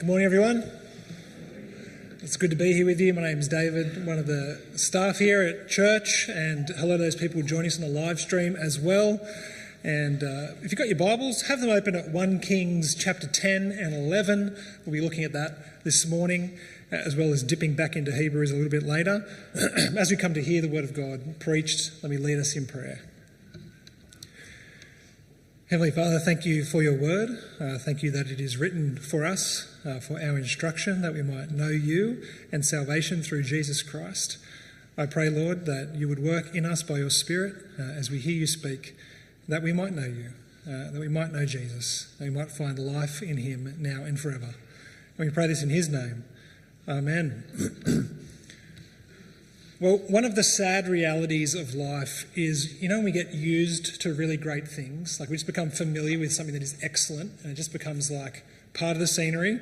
Good morning, everyone. It's good to be here with you. My name is David, one of the staff here at church, and hello to those people joining us on the live stream as well. And uh, if you've got your Bibles, have them open at 1 Kings chapter 10 and 11. We'll be looking at that this morning, as well as dipping back into Hebrews a little bit later. as we come to hear the Word of God preached, let me lead us in prayer. Heavenly Father, thank you for your word. Uh, thank you that it is written for us, uh, for our instruction, that we might know you and salvation through Jesus Christ. I pray, Lord, that you would work in us by your Spirit uh, as we hear you speak, that we might know you, uh, that we might know Jesus, that we might find life in him now and forever. And we pray this in his name. Amen. Well, one of the sad realities of life is, you know, we get used to really great things, like we just become familiar with something that is excellent and it just becomes like part of the scenery.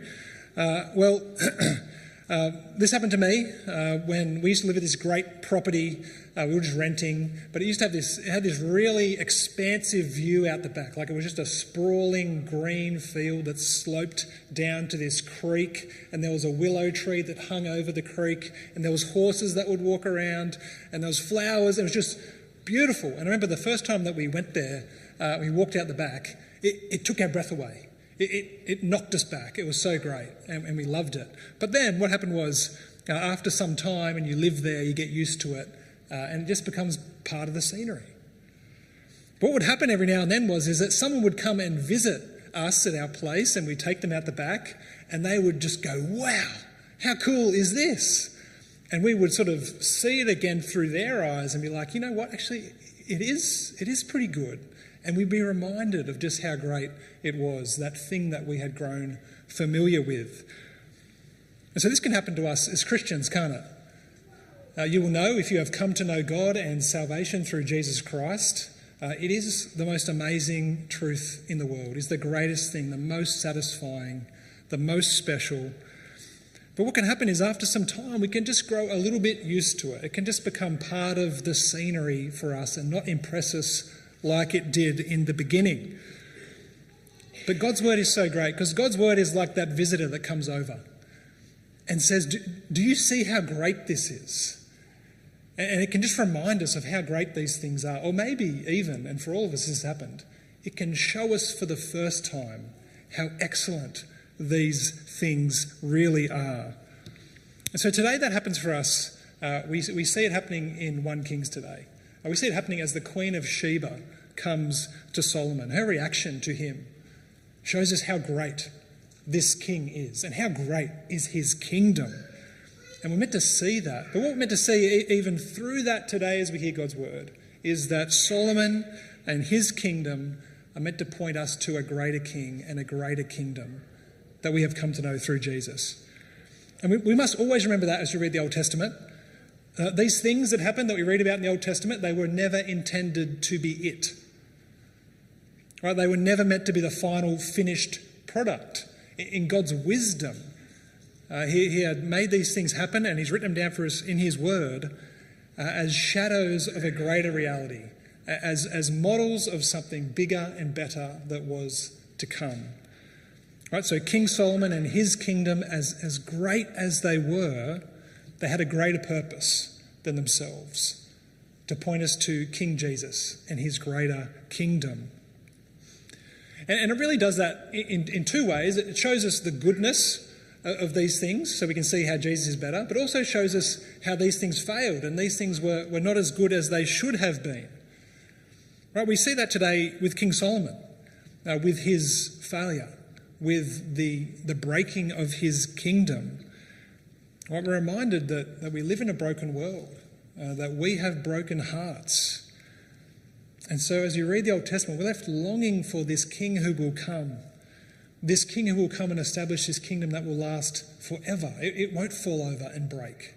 Uh, well, Uh, this happened to me uh, when we used to live at this great property. Uh, we were just renting, but it used to have this. It had this really expansive view out the back, like it was just a sprawling green field that sloped down to this creek, and there was a willow tree that hung over the creek, and there was horses that would walk around, and there was flowers. It was just beautiful. And I remember the first time that we went there, uh, we walked out the back. It, it took our breath away it, it, it knocked us back. It was so great, and, and we loved it. But then what happened was, uh, after some time and you live there, you get used to it, uh, and it just becomes part of the scenery. What would happen every now and then was is that someone would come and visit us at our place, and we take them out the back, and they would just go, "Wow, how cool is this?" And we would sort of see it again through their eyes and be like, "You know what? Actually, it is. It is pretty good." And we'd be reminded of just how great it was, that thing that we had grown familiar with. And so this can happen to us as Christians, can't it? Uh, you will know if you have come to know God and salvation through Jesus Christ. Uh, it is the most amazing truth in the world. It's the greatest thing, the most satisfying, the most special. But what can happen is after some time, we can just grow a little bit used to it. It can just become part of the scenery for us and not impress us like it did in the beginning. But God's word is so great because God's word is like that visitor that comes over and says, Do, do you see how great this is? And it can just remind us of how great these things are. Or maybe even, and for all of us this has happened, it can show us for the first time how excellent these things really are. And so today that happens for us. Uh, we, we see it happening in 1 Kings today. We see it happening as the Queen of Sheba comes to Solomon. Her reaction to him shows us how great this king is and how great is his kingdom. And we're meant to see that. But what we're meant to see, even through that today as we hear God's word, is that Solomon and his kingdom are meant to point us to a greater king and a greater kingdom that we have come to know through Jesus. And we, we must always remember that as we read the Old Testament. Uh, these things that happened that we read about in the Old Testament, they were never intended to be it. Right? They were never meant to be the final finished product. In God's wisdom, uh, he, he, had made these things happen and He's written them down for us in His Word uh, as shadows of a greater reality, as, as models of something bigger and better that was to come. Right? So, King Solomon and his kingdom, as, as great as they were, they had a greater purpose than themselves to point us to King Jesus and his greater kingdom. And, and it really does that in, in two ways. It shows us the goodness of these things so we can see how Jesus is better, but also shows us how these things failed and these things were, were not as good as they should have been. Right? We see that today with King Solomon, uh, with his failure, with the, the breaking of his kingdom. Right, we're reminded that, that we live in a broken world, uh, that we have broken hearts. And so, as you read the Old Testament, we're left longing for this king who will come, this king who will come and establish this kingdom that will last forever. It, it won't fall over and break.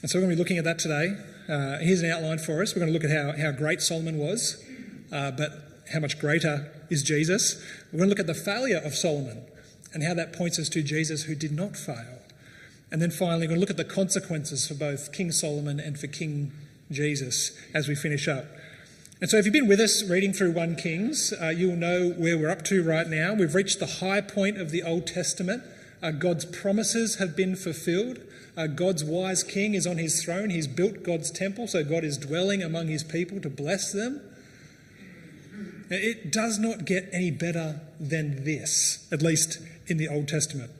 And so, we're going to be looking at that today. Uh, here's an outline for us. We're going to look at how, how great Solomon was, uh, but how much greater is Jesus. We're going to look at the failure of Solomon and how that points us to Jesus who did not fail. And then finally, we're going to look at the consequences for both King Solomon and for King Jesus as we finish up. And so, if you've been with us reading through 1 Kings, uh, you'll know where we're up to right now. We've reached the high point of the Old Testament. Uh, God's promises have been fulfilled. Uh, God's wise king is on his throne. He's built God's temple, so God is dwelling among his people to bless them. It does not get any better than this, at least in the Old Testament.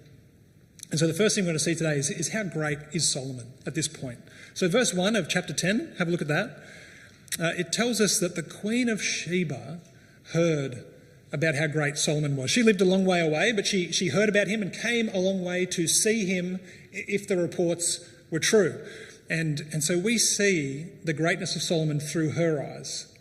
And so, the first thing we're going to see today is, is how great is Solomon at this point. So, verse 1 of chapter 10, have a look at that uh, it tells us that the Queen of Sheba heard about how great Solomon was. She lived a long way away, but she, she heard about him and came a long way to see him if the reports were true. And, and so we see the greatness of Solomon through her eyes,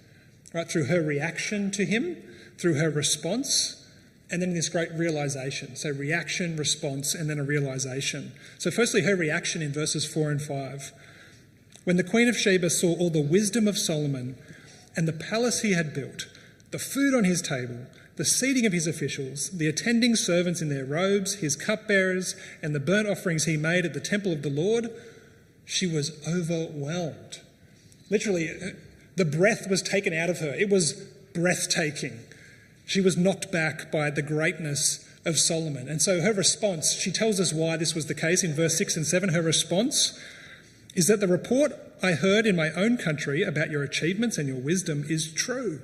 right? Through her reaction to him, through her response, and then this great realization. So, reaction, response, and then a realization. So, firstly, her reaction in verses 4 and 5. When the Queen of Sheba saw all the wisdom of Solomon and the palace he had built, the food on his table, the seating of his officials, the attending servants in their robes, his cupbearers, and the burnt offerings he made at the temple of the Lord, she was overwhelmed. Literally, the breath was taken out of her. It was breathtaking. She was knocked back by the greatness of Solomon. And so her response, she tells us why this was the case in verse 6 and 7. Her response is that the report I heard in my own country about your achievements and your wisdom is true.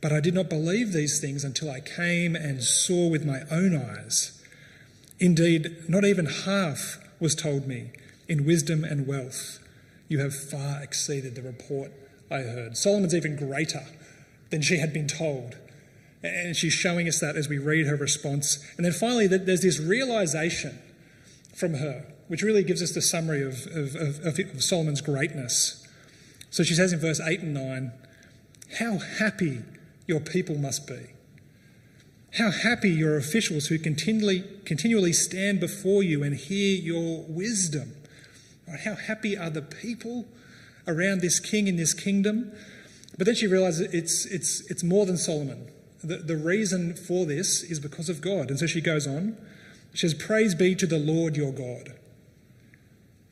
But I did not believe these things until I came and saw with my own eyes. Indeed, not even half was told me in wisdom and wealth. You have far exceeded the report I heard. Solomon's even greater than she had been told. And she's showing us that as we read her response. And then finally, there's this realization from her which really gives us the summary of, of, of, of Solomon's greatness. So she says in verse 8 and 9, How happy your people must be. How happy your officials who continually, continually stand before you and hear your wisdom. How happy are the people around this king in this kingdom? But then she realizes it's, it's, it's more than Solomon. The, the reason for this is because of God. And so she goes on. She says, Praise be to the Lord your God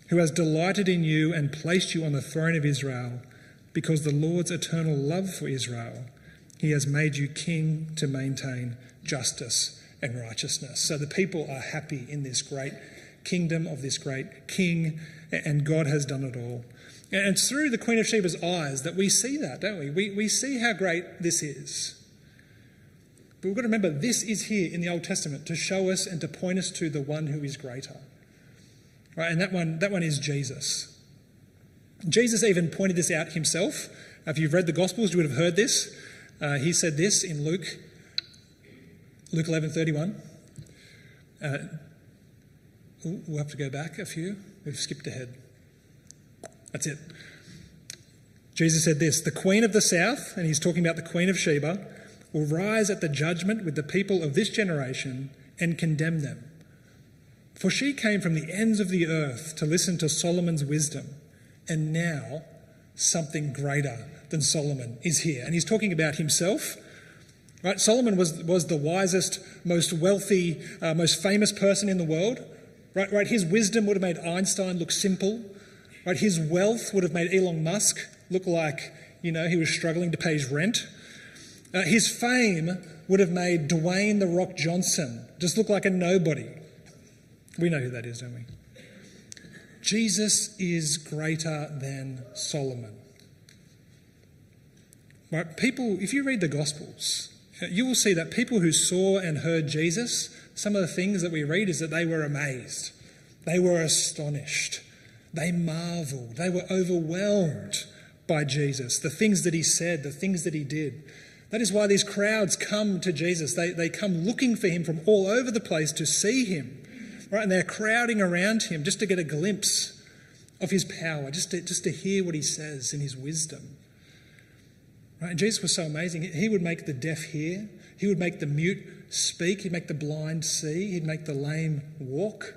who has delighted in you and placed you on the throne of Israel, because the Lord's eternal love for Israel, he has made you king to maintain justice and righteousness. So the people are happy in this great kingdom of this great king, and God has done it all. And it's through the Queen of Sheba's eyes that we see that, don't we? We, we see how great this is. But we've got to remember this is here in the Old Testament to show us and to point us to the one who is greater. Right? And that one, that one is Jesus. Jesus even pointed this out himself. If you've read the Gospels, you would have heard this. Uh, he said this in Luke, Luke 11:31. Uh, we'll have to go back a few. We've skipped ahead. That's it. Jesus said this The Queen of the South, and he's talking about the Queen of Sheba, will rise at the judgment with the people of this generation and condemn them. For she came from the ends of the earth to listen to Solomon's wisdom, and now something greater than Solomon is here. And he's talking about himself. Right? Solomon was, was the wisest, most wealthy, uh, most famous person in the world. Right, right? His wisdom would have made Einstein look simple. Right? His wealth would have made Elon Musk look like, you know, he was struggling to pay his rent. Uh, his fame would have made Dwayne the Rock Johnson just look like a nobody. We know who that is, don't we? Jesus is greater than Solomon. Right? People, if you read the Gospels, you will see that people who saw and heard Jesus, some of the things that we read is that they were amazed, they were astonished, they marveled, they were overwhelmed by Jesus, the things that he said, the things that he did. That is why these crowds come to Jesus. They, they come looking for him from all over the place to see him right? And they're crowding around him just to get a glimpse of his power, just to, just to hear what he says in his wisdom. Right? And Jesus was so amazing. He would make the deaf hear, he would make the mute speak, he'd make the blind see, he'd make the lame walk,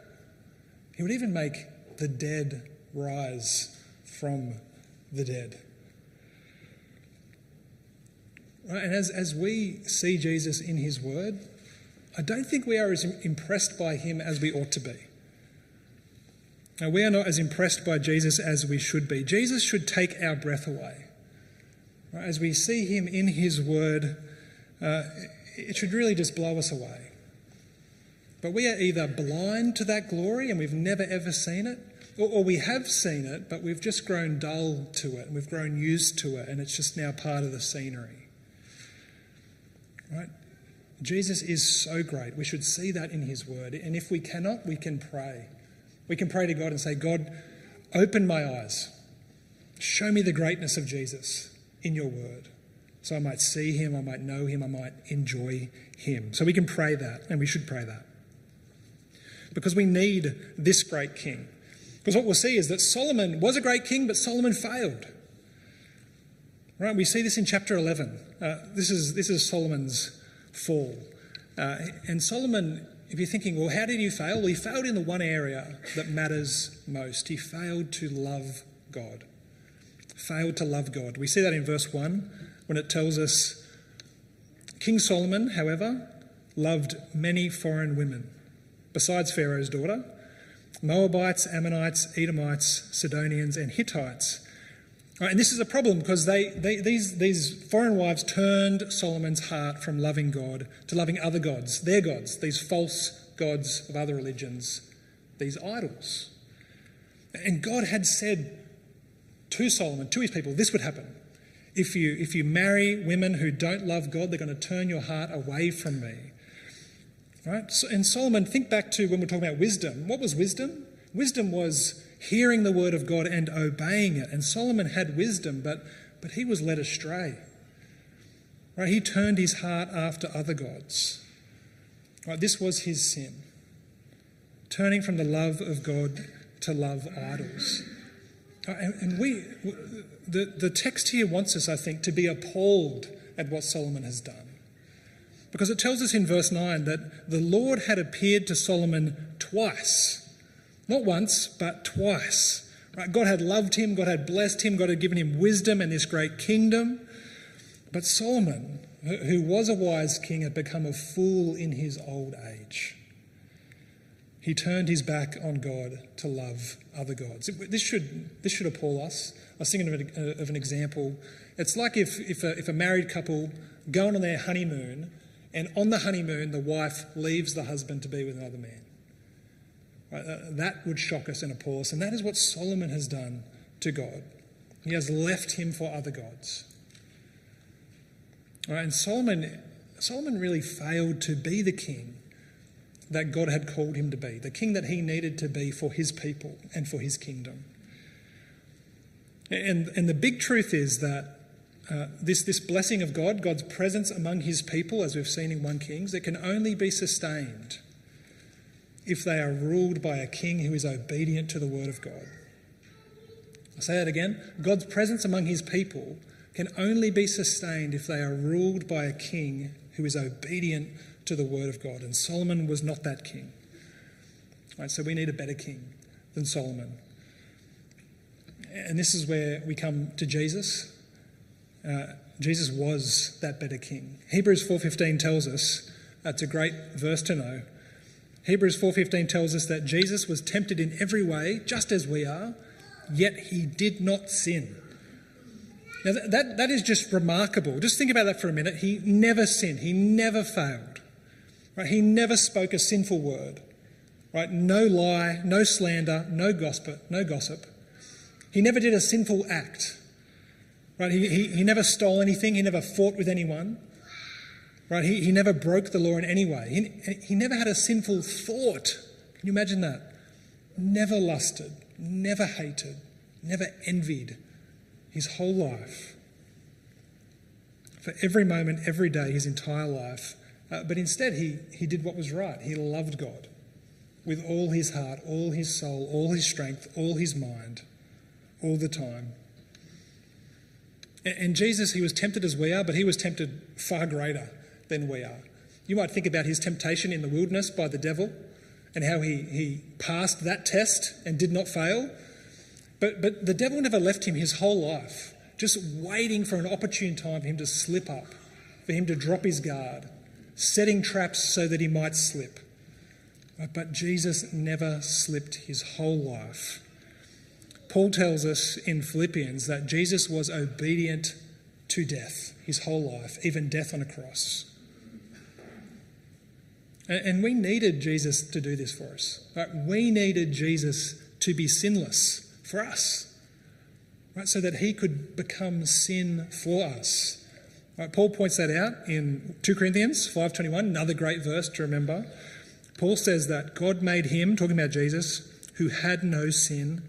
he would even make the dead rise from the dead. Right? And as, as we see Jesus in his word, I don't think we are as impressed by him as we ought to be. Now, we are not as impressed by Jesus as we should be. Jesus should take our breath away. As we see him in his word, uh, it should really just blow us away. But we are either blind to that glory and we've never ever seen it, or, or, we have seen it, but we've just grown dull to it and we've grown used to it and it's just now part of the scenery. Right? Jesus is so great. We should see that in his word. And if we cannot, we can pray. We can pray to God and say, God, open my eyes. Show me the greatness of Jesus in your word. So I might see him, I might know him, I might enjoy him. So we can pray that, and we should pray that. Because we need this great king. Because what we'll see is that Solomon was a great king, but Solomon failed. Right? We see this in chapter 11. Uh, this, is, this is Solomon's fall. Uh, and Solomon, if you're thinking, well, how did he fail? Well, he failed in the one area that matters most. He failed to love God. Failed to love God. We see that in verse 1 when it tells us King Solomon, however, loved many foreign women, besides Pharaoh's daughter Moabites, Ammonites, Edomites, Sidonians, and Hittites Right, and this is a problem because they, they, these, these foreign wives turned Solomon's heart from loving God to loving other gods, their gods, these false gods of other religions, these idols. And God had said to Solomon, to his people, this would happen. If you, if you marry women who don't love God, they're going to turn your heart away from me. Right? So, and Solomon, think back to when we're talking about wisdom. What was wisdom? Wisdom was hearing the word of God and obeying it. And Solomon had wisdom, but, but he was led astray. Right? He turned his heart after other gods. Right? This was his sin. Turning from the love of God to love idols. And, and we, the, the text here wants us, I think, to be appalled at what Solomon has done. Because it tells us in verse 9 that the Lord had appeared to Solomon twice not once, but twice. Right? God had loved him, God had blessed him, God had given him wisdom and this great kingdom. But Solomon, who was a wise king, had become a fool in his old age. He turned his back on God to love other gods. This should, this should appall us. I was thinking of an, of an example. It's like if, if, a, if a married couple go on their honeymoon, and on the honeymoon, the wife leaves the husband to be with another man. Right? Uh, that would shock us and appall us. And that is what Solomon has done to God. He has left him for other gods. Right? And Solomon, Solomon really failed to be the king that God had called him to be, the king that he needed to be for his people and for his kingdom. And, and the big truth is that uh, this, this blessing of God, God's presence among his people, as we've seen in 1 Kings, it can only be sustained if they are ruled by a king who is obedient to the word of God. I'll say that again. God's presence among his people can only be sustained if they are ruled by a king who is obedient to the word of God. And Solomon was not that king. Right, so we need a better king than Solomon. And this is where we come to Jesus. Uh, Jesus was that better king. Hebrews 4:15 tells us, that's a great verse to know, Hebrews 4:15 tells us that Jesus was tempted in every way just as we are, yet he did not sin. Now that, that, that is just remarkable. Just think about that for a minute. He never sinned. He never failed. Right? He never spoke a sinful word. Right? No lie, no slander, no gossip, no gossip. He never did a sinful act. Right? He, he, he never stole anything. He never fought with anyone. Right? He, he never broke the law in any way. He, he never had a sinful thought. Can you imagine that? Never lusted, never hated, never envied his whole life. For every moment, every day, his entire life. Uh, but instead, he, he did what was right. He loved God with all his heart, all his soul, all his strength, all his mind, all the time. And Jesus, he was tempted as we are, but he was tempted far greater than we are. You might think about his temptation in the wilderness by the devil and how he, he passed that test and did not fail. But, but the devil never left him his whole life, just waiting for an opportune time for him to slip up, for him to drop his guard, setting traps so that he might slip. But Jesus never slipped his whole life. Paul tells us in Philippians that Jesus was obedient to death, his whole life, even death on a cross. And we needed Jesus to do this for us. Right? We needed Jesus to be sinless for us, right? so that he could become sin for us. Right? Paul points that out in 2 Corinthians 5.21, another great verse to remember. Paul says that God made him, talking about Jesus, who had no sin,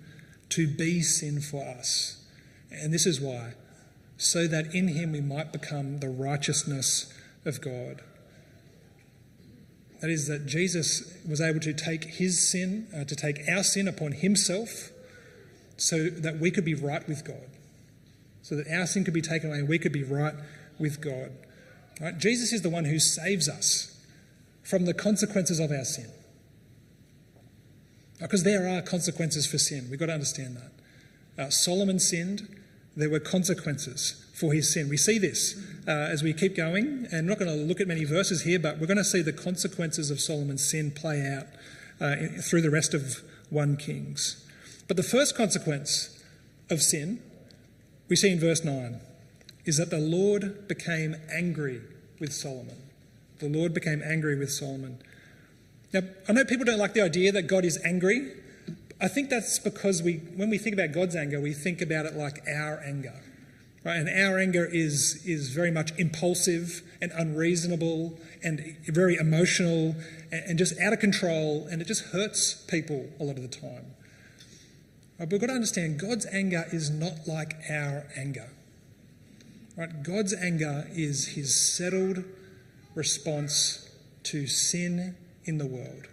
to be sin for us. And this is why, so that in him we might become the righteousness of God. That is, that Jesus was able to take his sin, uh, to take our sin upon himself, so that we could be right with God. So that our sin could be taken away and we could be right with God. Right? Jesus is the one who saves us from the consequences of our sin. Because there are consequences for sin. We've got to understand that. Uh, Solomon sinned, there were consequences for his sin. We see this uh, as we keep going, and not going to look at many verses here, but we're going to see the consequences of Solomon's sin play out uh, in, through the rest of 1 Kings. But the first consequence of sin we see in verse 9 is that the Lord became angry with Solomon. The Lord became angry with Solomon. Now, I know people don't like the idea that God is angry. I think that's because we, when we think about God's anger, we think about it like our anger. Right? And our anger is, is very much impulsive and unreasonable and very emotional and, and just out of control, and it just hurts people a lot of the time. Right? But we've got to understand God's anger is not like our anger. Right? God's anger is his settled response to sin in the world.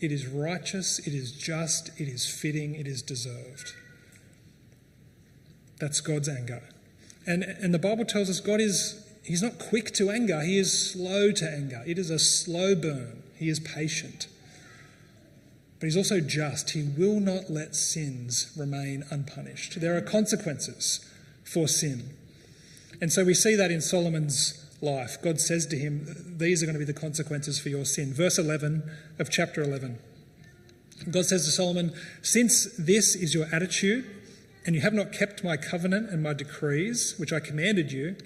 It is righteous, it is just, it is fitting, it is deserved. That's God's anger. And, and the Bible tells us God is, He's not quick to anger, He is slow to anger. It is a slow burn, He is patient. But He's also just. He will not let sins remain unpunished. There are consequences for sin. And so we see that in Solomon's life. God says to him, These are going to be the consequences for your sin. Verse 11 of chapter 11. God says to Solomon, Since this is your attitude, and you have not kept my covenant and my decrees, which I commanded you,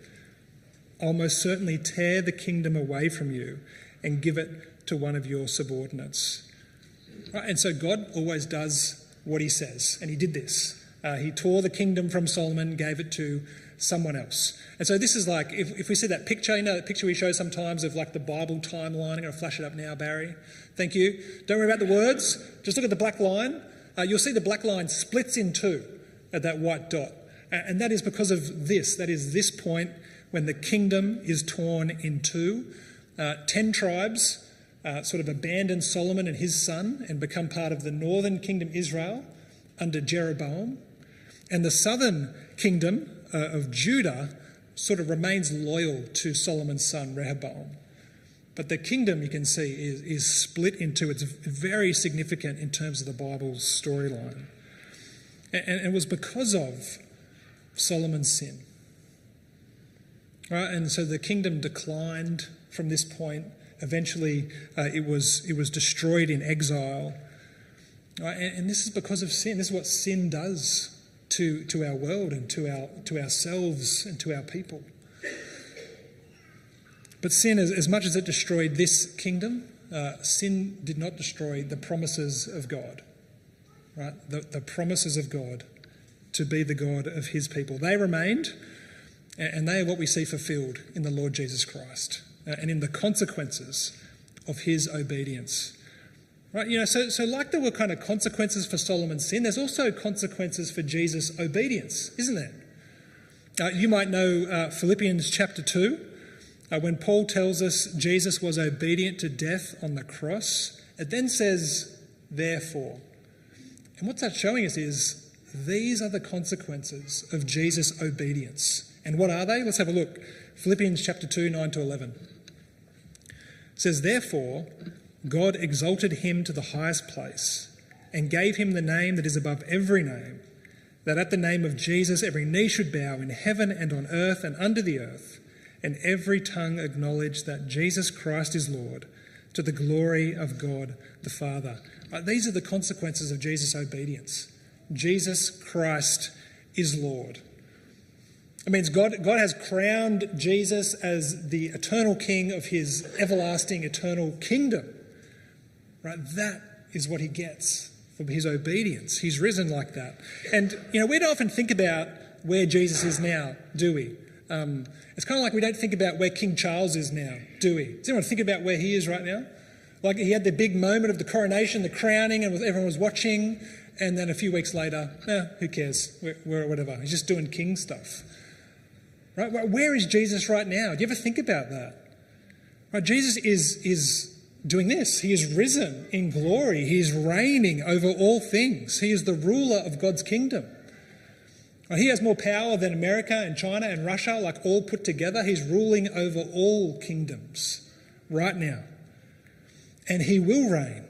I'll most certainly tear the kingdom away from you and give it to one of your subordinates. Right? And so God always does what he says, and he did this. Uh, he tore the kingdom from Solomon, gave it to someone else. And so this is like, if, if we see that picture, you know that picture we show sometimes of like the Bible timeline. I'm going to flash it up now, Barry. Thank you. Don't worry about the words. Just look at the black line. Uh, you'll see the black line splits in two at that white dot. And that is because of this. That is this point when the kingdom is torn in two. Uh, ten tribes uh, sort of abandon Solomon and his son and become part of the northern kingdom Israel under Jeroboam. And the southern kingdom uh, of Judah sort of remains loyal to Solomon's son Rehoboam. But the kingdom, you can see, is, is split into, it's very significant in terms of the Bible's storyline. And, and it was because of Solomon's sin. Right? And so the kingdom declined from this point. Eventually, uh, it, was, it was destroyed in exile. Right? And, and this is because of sin. This is what sin does to, to our world and to, our, to ourselves and to our people. But sin, as, as much as it destroyed this kingdom, uh, sin did not destroy the promises of God, right? The, the promises of God to be the God of his people. They remained, and they are what we see fulfilled in the Lord Jesus Christ uh, and in the consequences of his obedience. Right, you know, so, so like there were kind of consequences for Solomon's sin, there's also consequences for Jesus' obedience, isn't there? Uh, you might know uh, Philippians chapter 2, uh, when Paul tells us Jesus was obedient to death on the cross. It then says, therefore. And what that's showing us is these are the consequences of Jesus' obedience. And what are they? Let's have a look. Philippians chapter 2, 9 to 11. It says, Therefore, God exalted him to the highest place and gave him the name that is above every name, that at the name of Jesus every knee should bow in heaven and on earth and under the earth, and every tongue acknowledge that Jesus Christ is Lord, to the glory of God the Father. Uh, these are the consequences of Jesus' obedience. Jesus Christ is Lord. It means God, God has crowned Jesus as the eternal king of his everlasting, eternal kingdom. Right? That is what he gets for his obedience. He's risen like that. And, you know, we don't often think about where Jesus is now, do we? Um, it's kind of like we don't think about where King Charles is now, do we? Does anyone think about where he is right now? Like he had the big moment of the coronation, the crowning, and everyone was watching, and then a few weeks later, eh, who cares? We're, we're whatever. He's just doing king stuff. Right? Where is Jesus right now? Do you ever think about that? Right? Jesus is, is doing this. He is risen in glory. He is reigning over all things. He is the ruler of God's kingdom. He has more power than America and China and Russia, like all put together. He's ruling over all kingdoms right now. And he will reign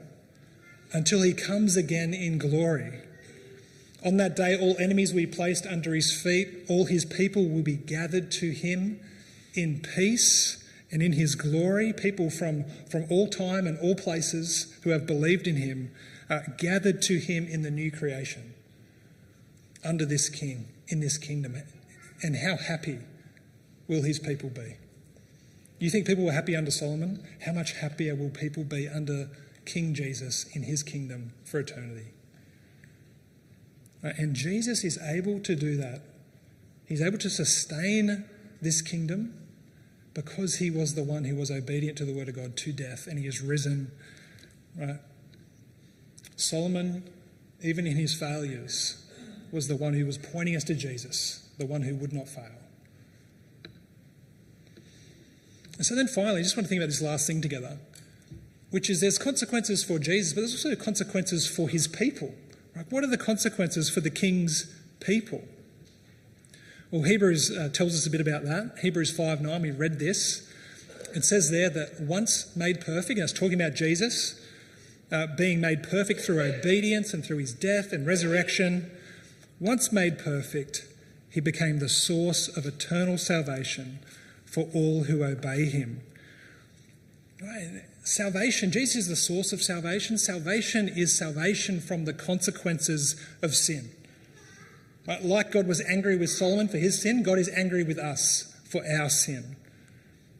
until he comes again in glory. On that day, all enemies will be placed under his feet, all his people will be gathered to him in peace and in his glory. People from, from all time and all places who have believed in him are gathered to him in the new creation under this king, in this kingdom. And how happy will his people be? You think people were happy under Solomon? How much happier will people be under King Jesus in his kingdom for eternity? Uh, and Jesus is able to do that. He's able to sustain this kingdom because he was the one who was obedient to the word of God to death and he is risen. Right? Solomon, even in his failures, was the one who was pointing us to Jesus, the one who would not fail. And so then finally, I just want to think about this last thing together, which is there's consequences for Jesus, but there's also consequences for his people. Right? What are the consequences for the king's people? Well, Hebrews uh, tells us a bit about that. Hebrews 5 9, we read this. It says there that once made perfect, and it's talking about Jesus uh, being made perfect through obedience and through his death and resurrection, once made perfect, he became the source of eternal salvation for all who obey him. Right? Salvation, Jesus is the source of salvation. Salvation is salvation from the consequences of sin. Right? Like God was angry with Solomon for his sin, God is angry with us for our sin.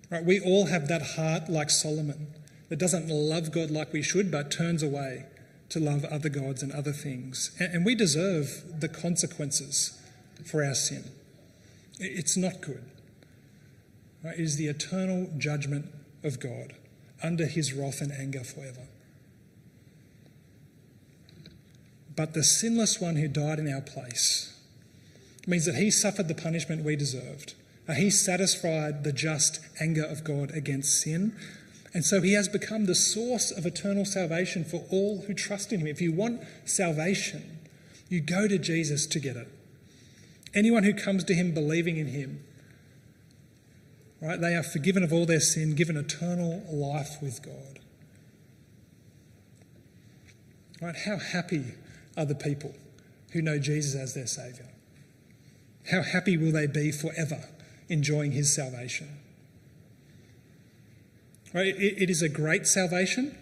Right? We all have that heart like Solomon that doesn't love God like we should, but turns away to love other gods and other things. And we deserve the consequences for our sin. It's not good. It is the eternal judgment of God under his wrath and anger forever. But the sinless one who died in our place means that he suffered the punishment we deserved. Uh, he satisfied the just anger of God against sin and so he has become the source of eternal salvation for all who trust in him. If you want salvation, you go to Jesus to get it. Anyone who comes to him believing in him, right, they are forgiven of all their sin, given eternal life with God. Right? How happy the people who know Jesus as their Saviour? How happy will they be forever enjoying his salvation? Right? It, it is a great salvation.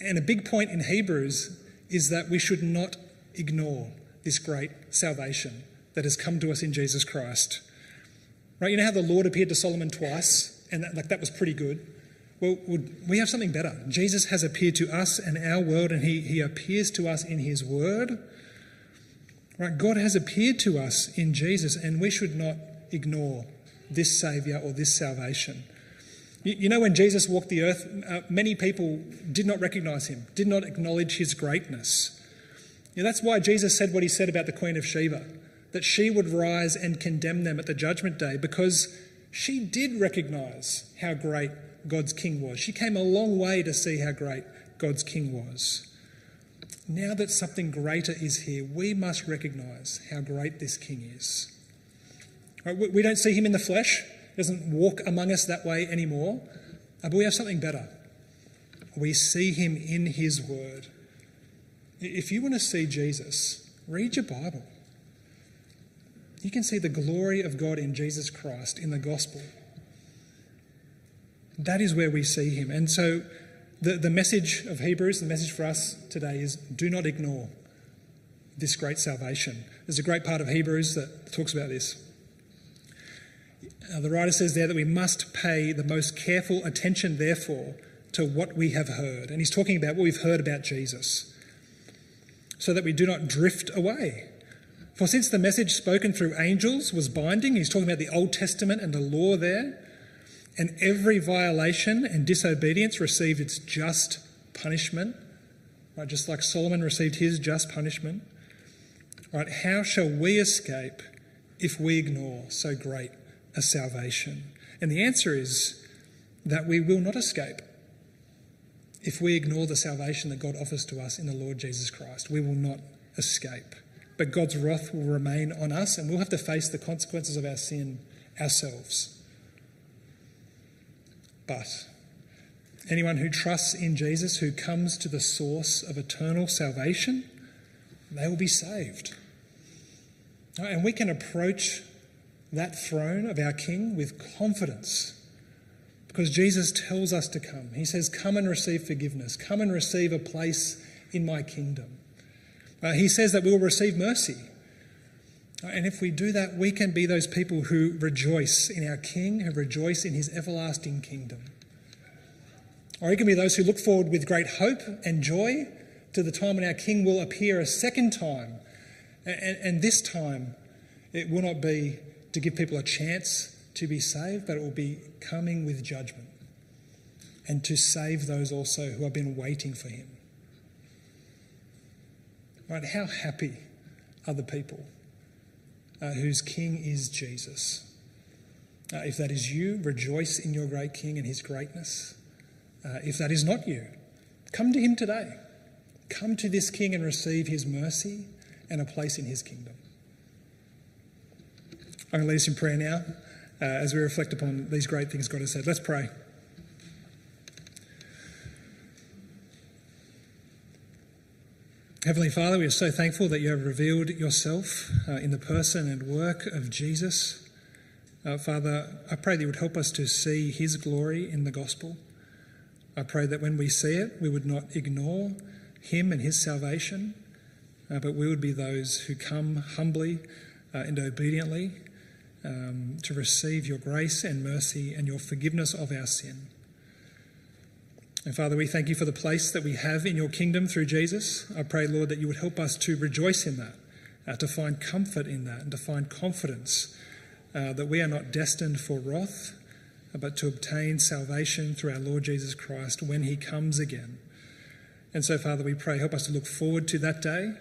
And a big point in Hebrews is that we should not ignore this great salvation that has come to us in Jesus Christ. Right? You know how the Lord appeared to Solomon twice, and that, like that was pretty good. Well, we have something better. Jesus has appeared to us and our world, and he, he appears to us in His Word. Right? God has appeared to us in Jesus, and we should not ignore this Saviour or this salvation. You know, when Jesus walked the earth, uh, many people did not recognize him, did not acknowledge his greatness. You that's why Jesus said what he said about the Queen of Sheba, that she would rise and condemn them at the judgment day because she did recognize how great God's king was. She came a long way to see how great God's king was. Now that something greater is here, we must recognize how great this king is. We don't see him in the flesh he doesn't walk among us that way anymore. Uh, but we have something better. We see him in his word. If you want to see Jesus, read your Bible. You can see the glory of God in Jesus Christ in the gospel. That is where we see him. And so the, the message of Hebrews, the message for us today is do not ignore this great salvation. There's a great part of Hebrews that talks about this. Uh, the writer says there that we must pay the most careful attention, therefore, to what we have heard. And he's talking about what we've heard about Jesus, so that we do not drift away. For since the message spoken through angels was binding, he's talking about the Old Testament and the law there, and every violation and disobedience received its just punishment, right, just like Solomon received his just punishment. Right, how shall we escape if we ignore so great a salvation? And the answer is that we will not escape if we ignore the salvation that God offers to us in the Lord Jesus Christ. We will not escape. But God's wrath will remain on us, and we'll have to face the consequences of our sin ourselves. But anyone who trusts in Jesus, who comes to the source of eternal salvation, they will be saved. And we can approach that throne of our King with confidence because Jesus tells us to come. He says, Come and receive forgiveness, come and receive a place in my kingdom. Uh, he says that we will receive mercy. And if we do that, we can be those people who rejoice in our King, who rejoice in his everlasting kingdom. Or we can be those who look forward with great hope and joy to the time when our King will appear a second time. And, and this time, it will not be to give people a chance to be saved, but it will be coming with judgment and to save those also who have been waiting for him. Right? How happy are the people uh, whose king is Jesus? Uh, if that is you, rejoice in your great king and his greatness. Uh, if that is not you, come to him today. Come to this king and receive his mercy and a place in his kingdom. I'm going to lead us in prayer now uh, as we reflect upon these great things God has said. Let's pray. Heavenly Father, we are so thankful that you have revealed yourself uh, in the person and work of Jesus. Uh, Father, I pray that you would help us to see his glory in the gospel. I pray that when we see it, we would not ignore him and his salvation, uh, but we would be those who come humbly uh, and obediently um, to receive your grace and mercy and your forgiveness of our sin. And Father, we thank you for the place that we have in your kingdom through Jesus. I pray, Lord, that you would help us to rejoice in that, uh, to find comfort in that, and to find confidence uh, that we are not destined for wrath, uh, but to obtain salvation through our Lord Jesus Christ when he comes again. And so, Father, we pray, help us to look forward to that day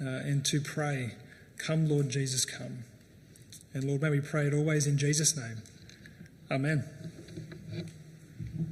uh, and to pray, Come, Lord Jesus, come. And Lord, may we pray it always in Jesus' name. Amen.